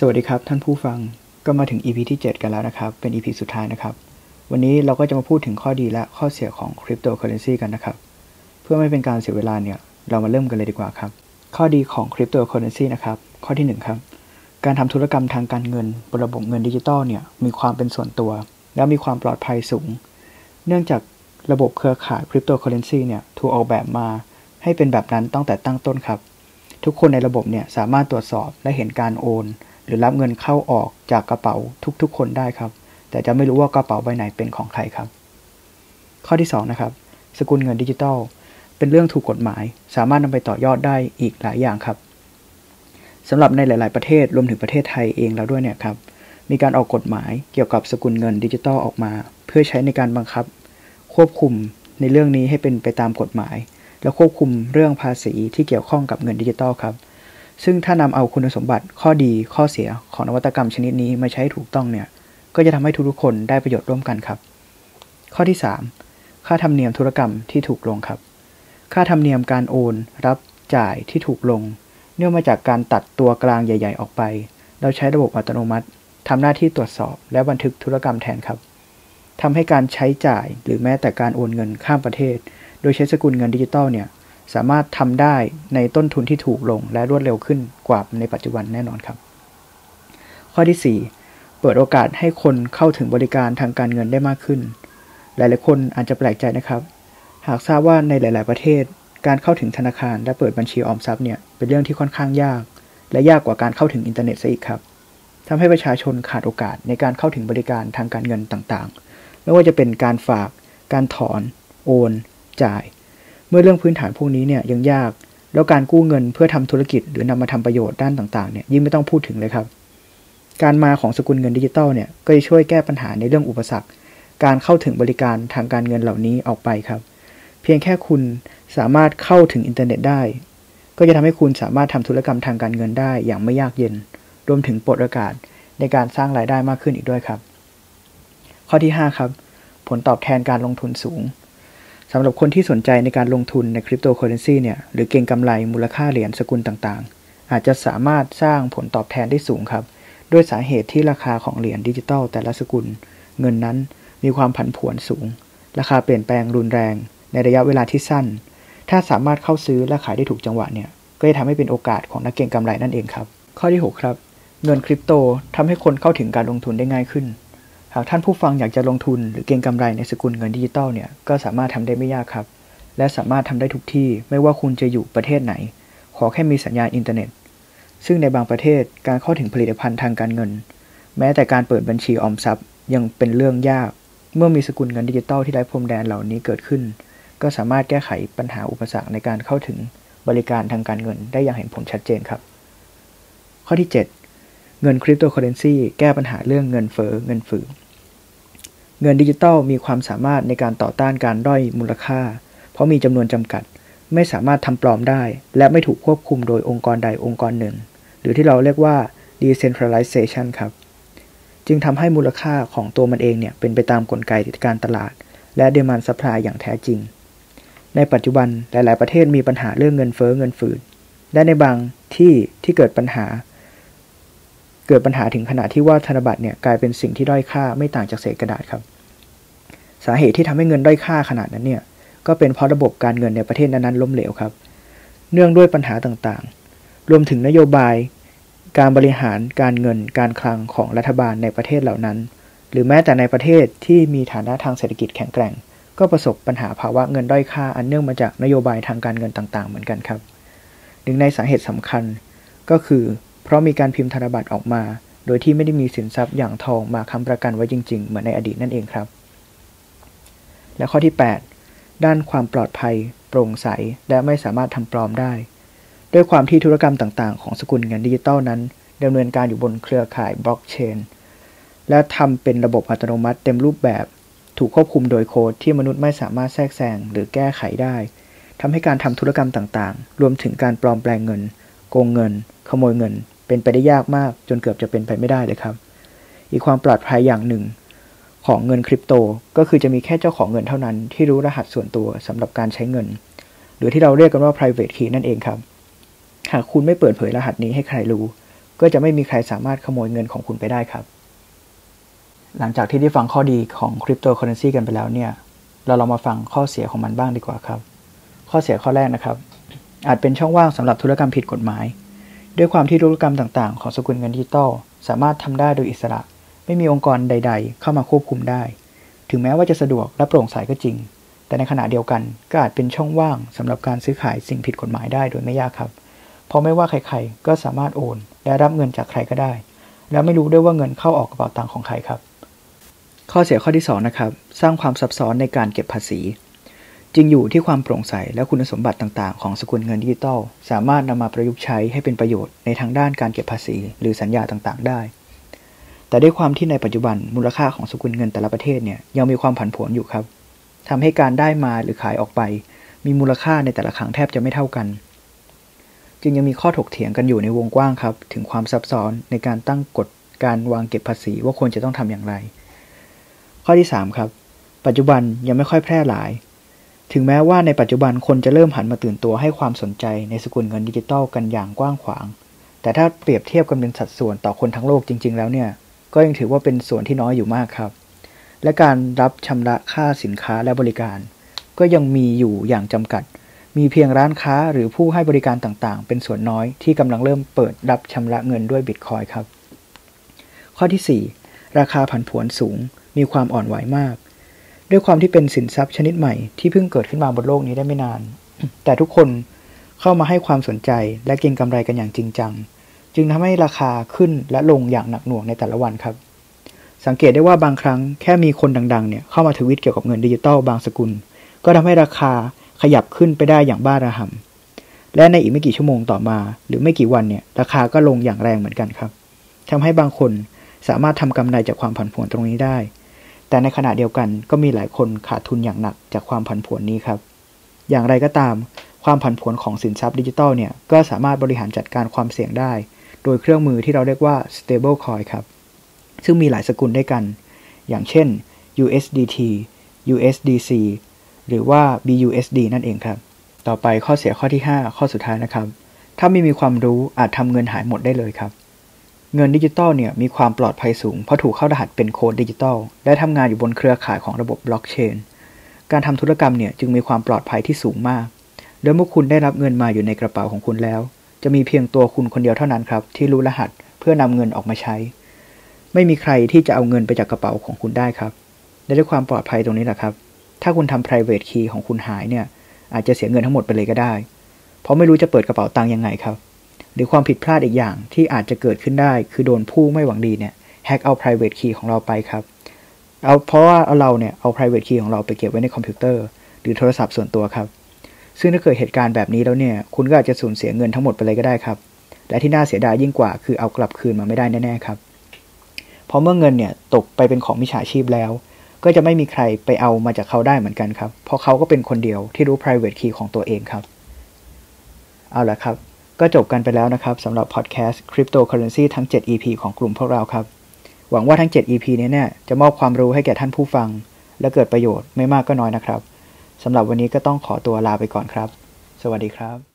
สวัสดีครับท่านผู้ฟังก็มาถึง EP ที่ 7 กันแล้วนะครับ เป็น EP สุดท้ายนะครับ วันนี้เราก็จะมาพูดถึงข้อดีและข้อเสียของคริปโตเคอเรนซีกันนะครับ เพื่อไม่เป็นการเสียเวลาเนี่ย เรามาเริ่มกันเลยดีกว่าครับ ข้อดีของคริปโตเคอเรนซีนะครับ ข้อที่ 1 ครับ การทำธุรกรรมทางการเงินบนระบบเงินดิจิตอลเนี่ย มีความเป็นส่วนตัว และมีความปลอดภัยสูง เนื่องจากระบบเครือข่ายคริปโตเคอเรนซีเนี่ย ถูกออกแบบมา ให้เป็นแบบนั้นตั้งแต่ตั้งต้นครับ ทุกคนในระบบเนี่ยสามารถตรวจสอบและเห็นการโอน หรือรับเงินเข้าออกจากกระเป๋าทุกๆ คนได้ครับ แต่จะไม่รู้ว่ากระเป๋าใบไหนเป็นของใครครับ ข้อที่2นะครับสกุลเงินดิจิทัล เป็นเรื่องถูกกฎหมาย สามารถนำไปต่อยอดได้อีกหลายอย่างครับสำหรับในหลาย ๆ ประเทศรวมถึงประเทศไทยเองแล้วด้วยเนี่ยครับมีการออกกฎหมายเกี่ยวกับสกุลเงินดิจิทัลออกมา เพื่อใช้ในการบังคับ ควบคุมในเรื่องนี้ให้เป็นไปตามกฎหมาย และควบคุมเรื่องภาษีที่เกี่ยวข้องกับเงินดิจิทัลครับ ซึ่งถ้านำเอาคุณสมบัติข้อดีข้อเสียของนวัตกรรมชนิดนี้มาใช้ถูกต้องเนี่ย ก็จะทำให้ทุกๆคนได้ประโยชน์ร่วมกันครับ ข้อที่ 3 ค่าธรรมเนียมธุรกรรมที่ถูกลงครับ ค่าธรรมเนียมการโอน รับจ่ายที่ถูกลง เนื่องมาจากการตัดตัวกลางใหญ่ ๆ ออกไป เราใช้ระบบอัตโนมัติทำหน้าที่ตรวจสอบและบันทึกธุรกรรมแทนครับทำให้การใช้จ่ายหรือแม้แต่การโอนเงินข้ามประเทศ โดยใช้สกุลเงินดิจิตอลเนี่ย สามารถทำได้ในต้นทุนที่ถูกลงและรวดเร็วขึ้นกว่าในปัจจุบันแน่นอนครับ ข้อที่ 4 เปิดโอกาสให้คนเข้าถึงบริการทางการเงินได้มากขึ้น หลายๆคนอาจจะแปลกใจนะครับ หากทราบว่าในหลาย ๆ ประเทศ การเข้าถึงธนาคารและเปิดบัญชีออมทรัพย์เนี่ยเป็นเรื่องที่ค่อนข้างยาก และยากกว่าการเข้าถึงอินเทอร์เน็ตซะอีกครับทำให้ประชาชนขาดโอกาสในการเข้าถึงบริการทางการเงินต่างๆ ไม่ว่าจะเป็นการฝาก การถอน โอน จ่าย เมื่อเรื่องพื้นฐานพวกนี้เนี่ยยังยาก แล้วการกู้เงินเพื่อทำธุรกิจหรือนำมาทำประโยชน์ด้านต่างๆเนี่ยยิ่งไม่ต้องพูดถึงเลยครับ การมาของสกุลเงินดิจิตอลเนี่ยก็จะช่วยแก้ปัญหาในเรื่องอุปสรรค การเข้าถึงบริการทางการเงินเหล่านี้ออกไปครับ เพียงแค่คุณสามารถเข้าถึงอินเทอร์เน็ตได้ ก็จะทำให้คุณสามารถทำธุรกรรมทางการเงินได้อย่างไม่ยากเย็น รวมถึงเปิดโอกาสในการสร้างรายได้มากขึ้นอีกด้วยครับ ข้อที่ 5 ครับ ผลตอบแทนการลงทุนสูง สำหรับคนที่สนใจในการลงทุนในคริปโตเคอเรนซีเนี่ยหรือเก็งกำไรมูลค่าเหรียญสกุลต่างๆ อาจจะสามารถสร้างผลตอบแทนได้สูงครับ ด้วยสาเหตุที่ราคาของเหรียญดิจิตอลแต่ละสกุล เงินนั้นมีความผันผวนสูง ราคาเปลี่ยนแปลงรุนแรง ในระยะเวลาที่สั้น ถ้าสามารถเข้าซื้อและขายได้ถูกจังหวะเนี่ยก็จะทำให้เป็นโอกาสของนักเก็งกำไรนั่นเองครับ ข้อที่ 6 ครับ เงินคริปโตทำให้คนเข้าถึงการลงทุนได้ง่ายขึ้น หากท่านผู้ฟังอยากจะลงทุนหรือเก็งกำไรในสกุลเงินดิจิตอลเนี่ยก็สามารถทำได้ไม่ยากครับ และสามารถทำได้ทุกที่ไม่ว่าคุณจะอยู่ประเทศไหน ขอแค่มีสัญญาณอินเทอร์เน็ต ซึ่งในบางประเทศการเข้าถึงผลิตภัณฑ์ทางการเงิน แม้แต่การเปิดบัญชีออมทรัพย์ยังเป็นเรื่องยาก เมื่อมีสกุลเงินดิจิตอลที่ไร้พรมแดนเหล่านี้เกิดขึ้น ก็สามารถแก้ไขปัญหาอุปสรรคในการเข้าถึงบริการทางการเงินได้อย่างเห็นผลชัดเจนครับ ข้อที่ 7 เงินคริปโตเคอเรนซีแก้ปัญหาเรื่องเงินเฟ้อเงินฝืดเงินดิจิตอลมีความสามารถในการต่อต้านการด้อยมูลค่า เพราะมีจำนวนจำกัด ไม่สามารถทำปลอมได้ และไม่ถูกควบคุมโดยองค์กรใดองค์กรหนึ่ง หรือที่เราเรียกว่า decentralization ครับ จึงทำให้มูลค่าของตัวมันเองเนี่ยเป็นไปตามกลไกการตลาด และ demand supply อย่างแท้จริง ในปัจจุบันหลาย ๆ ประเทศมีปัญหาเรื่องเงินเฟอ้อเงินฝืดและในบางที่ที่เกิดปัญหา เกิดปัญหาถึงขนาดที่ว่าธนบัตรเนี่ยกลายเป็นสิ่งที่ด้อยค่าไม่ต่างจากเศษกระดาษครับ สาเหตุที่ทำให้เงินด้อยค่าขนาดนั้นเนี่ยก็เป็นเพราะระบบการเงินในประเทศนั้นๆล้มเหลวครับ เนื่องด้วยปัญหาต่างๆ รวมถึงนโยบาย การบริหารการเงิน การคลังของรัฐบาลในประเทศเหล่านั้น หรือแม้แต่ในประเทศที่มีฐานะทางเศรษฐกิจแข็งแกร่ง ก็ประสบปัญหาภาวะเงินด้อยค่า อันเนื่องมาจากนโยบายทางการเงินต่างๆ เหมือนกันครับหนึ่งในสาเหตุสำคัญก็คือ เพราะมีการพิมพ์ธนบัตรออกมา โดยที่ไม่ได้มีสินทรัพย์อย่างทองมาค้ำประกันไว้จริง ๆ เหมือนในอดีตนั่นเองครับ และข้อที่ 8 ด้านความปลอดภัย โปร่งใส และไม่สามารถทำปลอมได้ ด้วยความที่ธุรกรรมต่างๆ ของสกุลเงินดิจิตอลนั้นดำเนินการอยู่บนเครือข่ายบล็อกเชนและทำเป็นระบบอัตโนมัติเต็มรูปแบบ ถูกควบคุมโดยโค้ดที่มนุษย์ไม่สามารถแทรกแซงหรือแก้ไขได้ทำให้การทำธุรกรรมต่างๆ รวมถึงการปลอมแปลงเงิน โกงเงิน ขโมยเงิน เป็นไปได้ยากมาก จนเกือบจะเป็นไปไม่ได้เลยครับ อีกความปลอดภัยอย่างหนึ่ง ของเงินคริปโต ก็คือจะมีแค่เจ้าของเงินเท่านั้น ที่รู้รหัสส่วนตัวสำหรับการใช้เงิน หรือที่เราเรียกกันว่า private key นั่นเองครับ หากคุณไม่เปิดเผยรหัสนี้ให้ใครรู้ ก็จะไม่มีใครสามารถขโมยเงินของคุณไปได้ครับ หลังจากที่ได้ฟังข้อดีของคริปโตเคอเรนซีกันไปแล้วเนี่ย เราลองมาฟังข้อเสียของมันบ้างดีกว่าครับ ข้อเสียข้อแรกนะครับ อาจเป็นช่องว่างสำหรับธุรกรรมผิดกฎหมาย ด้วยความที่ธุรกรรมต่างๆ ของสกุลเงินดิจิตอลสามารถทำได้โดยอิสระ ไม่มีองค์กรใด ๆ เข้ามาควบคุมได้ ถึงแม้ว่าจะสะดวกและโปร่งใสก็จริง แต่ในขณะเดียวกันก็อาจเป็นช่องว่างสำหรับการซื้อขายสิ่งผิดกฎหมายได้โดยไม่ยากครับ เพราะไม่ว่าใครๆ ก็สามารถโอนและรับเงินจากใครก็ได้ แล้วไม่รู้ด้วยว่าเงินเข้าออกกระเป๋าตังค์ของใครครับ ข้อเสียข้อที่2นะครับ สร้างความซับซ้อนในการเก็บภาษี จึงอยู่ที่ความโปร่งใสและคุณสมบัติต่าง ๆ ของสกุลเงินดิจิตอลสามารถนำมาประยุกต์ใช้ให้เป็นประโยชน์ในทางด้านการเก็บภาษี หรือสัญญาต่างๆ ได้ แต่ด้วยความที่ในปัจจุบันมูลค่าของสกุลเงินแต่ละประเทศเนี่ยยังมีความผันผวนอยู่ครับทำให้การได้มาหรือขายออกไป มีมูลค่าในแต่ละครั้งแทบจะไม่เท่ากัน จึงยังมีข้อถกเถียงกันอยู่ในวงกว้างครับ ถึงความซับซ้อนในการตั้งกฎการวางเก็บภาษีว่าควรจะต้องทำอย่างไร ข้อที่ 3 ครับ ปัจจุบันยังไม่ค่อยแพร่หลาย ถึงแม้ว่าในปัจจุบันคนจะเริ่มหันมาตื่นตัวให้ความสนใจในสกุลเงินดิจิตอลกันอย่างกว้างขวาง แต่ถ้าเปรียบเทียบกันเป็นสัดส่วนต่อคนทั้งโลกจริง ๆ แล้วเนี่ย ก็ยังถือว่าเป็นส่วนที่น้อยอยู่มากครับ และการรับชำระค่าสินค้าและบริการ ก็ยังมีอยู่อย่างจำกัด มีเพียงร้านค้าหรือผู้ให้บริการต่างๆ เป็นส่วนน้อยที่กำลังเริ่มเปิดรับชำระเงินด้วยบิตคอยครับ ข้อที่ 4 ราคาผันผวนสูง มีความอ่อนไหวมาก ด้วยความที่เป็นสินทรัพย์ชนิดใหม่ที่เพิ่งเกิดขึ้นมาบนโลกนี้ได้ไม่นาน แต่ทุกคนเข้ามาให้ความสนใจและเก็งกำไรกันอย่างจริงจัง จึงทำให้ราคาขึ้นและลงอย่างหนักหน่วงในแต่ละวันครับ สังเกตได้ว่าบางครั้งแค่มีคนดังๆเนี่ยเข้ามาทวิตเกี่ยวกับเงินดิจิตอลบางสกุล ก็ทำให้ราคาขยับขึ้นไปได้อย่างบ้าระห่ำและในอีกไม่กี่ชั่วโมงต่อมา หรือไม่กี่วันเนี่ยราคาก็ลงอย่างแรงเหมือนกันครับทำให้บางคนสามารถทำกำไรจากความผันผวนตรงนี้ได้ แต่ในขณะเดียวกันก็มีหลายคนขาดทุนอย่างหนักจากความผันผวนนี้ครับ อย่างไรก็ตาม ความผันผวนของสินทรัพย์ดิจิทัลเนี่ยก็สามารถบริหารจัดการความเสี่ยงได้ โดยเครื่องมือที่เราเรียกว่า stable coin ครับ ซึ่งมีหลายสกุลด้วยกัน อย่างเช่น USDT USDC หรือว่า BUSD นั่นเองครับ ต่อไปข้อเสียข้อที่ 5 ข้อสุดท้ายนะครับ ถ้าไม่มีความรู้อาจทำเงินหายหมดได้เลยครับ เงินดิจิตอลเนี่ยมีความปลอดภัยสูง เพราะถูกเข้ารหัสเป็นโค้ดดิจิตอลและทำงานอยู่บนเครือข่ายของระบบบล็อกเชน การทำธุรกรรมเนี่ยจึงมีความปลอดภัยที่สูงมาก และเมื่อคุณได้รับเงินมาอยู่ในกระเป๋าของคุณแล้ว จะมีเพียงตัวคุณคนเดียวเท่านั้นครับ ที่รู้รหัสเพื่อนำเงินออกมาใช้ ไม่มีใครที่จะเอาเงินไปจากกระเป๋าของคุณได้ครับและด้วยความปลอดภัยตรงนี้แหละครับ ถ้าคุณทำ private key ของคุณหายเนี่ยอาจจะเสียเงินทั้งหมดไปเลยก็ได้ เพราะไม่รู้จะเปิดกระเป๋าตังค์ยังไงครับ รือความผิดพลาดอีกอย่างที่อาจจะเกิดขึ้นได้ คือโดนผู้ไม่หวังดีเนี่ยแฮกเอา private key ของเราไปครับเอาเพราะว่าเราเนี่ยเอา private key ของเราไปเก็บไว้ในคอมพิวเตอร์ หรือโทรศัพท์ส่วนตัวครับ ซึ่งถ้าเกิดเหตุการณ์แบบนี้แล้วเนี่ย คุณก็อาจจะสูญเสียเงินทั้งหมดไปเลยก็ได้ครับ และที่น่าเสียดายยิ่งกว่าคือเอากลับคืนมาไม่ได้แน่ๆครับเพราะเมื่อเงินเนี่ยตกไปเป็นของมิจฉาชีพแล้ว ก็จะไม่มีใครไปเอามาจากเขาได้เหมือนกันครับ เพราะเขาก็เป็นคนเดียวที่รู้ private key ของตัวเองครับ เอาละครับ ก็จบกันไปแล้วนะครับสำหรับพอดแคสต์คริปโตเคอเรนซีทั้ง 7 EP ของกลุ่มพวกเราครับ หวังว่าทั้ง 7 EP นี้เนี่ยจะมอบความรู้ให้แก่ท่านผู้ฟัง และเกิดประโยชน์ไม่มากก็น้อยนะครับสำหรับวันนี้ก็ต้องขอตัวลาไปก่อนครับ สวัสดีครับ